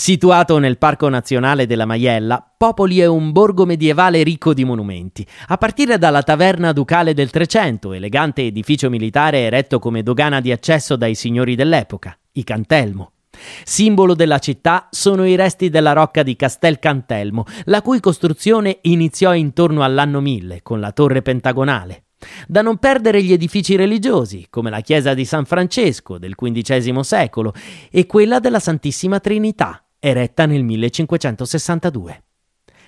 Situato nel Parco Nazionale della Maiella, Popoli è un borgo medievale ricco di monumenti, a partire dalla taverna ducale del Trecento, elegante edificio militare eretto come dogana di accesso dai signori dell'epoca, i Cantelmo. Simbolo della città sono i resti della rocca di Castel Cantelmo, la cui costruzione iniziò intorno all'anno 1000 con la torre pentagonale. Da non perdere gli edifici religiosi, come la chiesa di San Francesco del XV secolo e quella della Santissima Trinità, eretta nel 1562.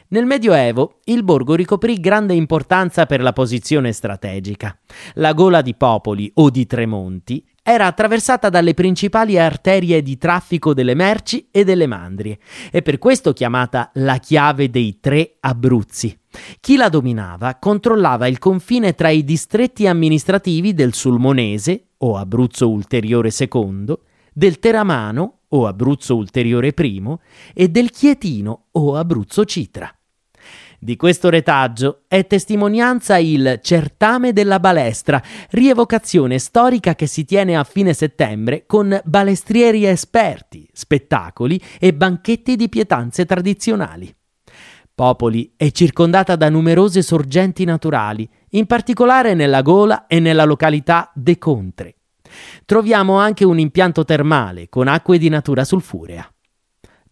Nel Medioevo il borgo ricoprì grande importanza per la posizione strategica. La gola di Popoli o di Tremonti era attraversata dalle principali arterie di traffico delle merci e delle mandrie, e per questo chiamata la chiave dei tre Abruzzi. Chi la dominava controllava il confine tra i distretti amministrativi del Sulmonese, o Abruzzo Ulteriore II, del Teramano, o Abruzzo Ulteriore I, e del Chietino, o Abruzzo Citra. Di questo retaggio è testimonianza il Certame della Balestra, rievocazione storica che si tiene a fine settembre con balestrieri esperti, spettacoli e banchetti di pietanze tradizionali. Popoli è circondata da numerose sorgenti naturali, in particolare nella Gola e nella località De Contre. Troviamo anche un impianto termale con acque di natura sulfurea.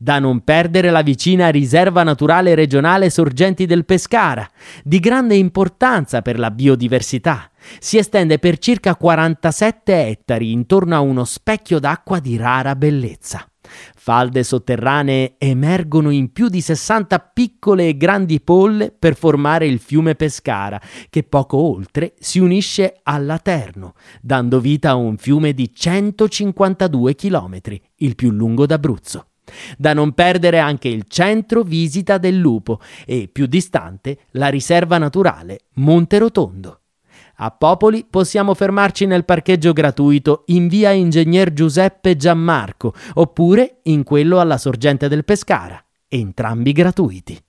Da non perdere la vicina riserva naturale regionale Sorgenti del Pescara, di grande importanza per la biodiversità. Si estende per circa 47 ettari intorno a uno specchio d'acqua di rara bellezza. Falde sotterranee emergono in più di 60 piccole e grandi polle per formare il fiume Pescara, che poco oltre si unisce all'Aterno, dando vita a un fiume di 152 km, il più lungo d'Abruzzo. Da non perdere anche il centro visita del lupo e, più distante, la riserva naturale Monte Rotondo. A Popoli possiamo fermarci nel parcheggio gratuito in via Ingegner Giuseppe Giammarco oppure in quello alla sorgente del Pescara, entrambi gratuiti.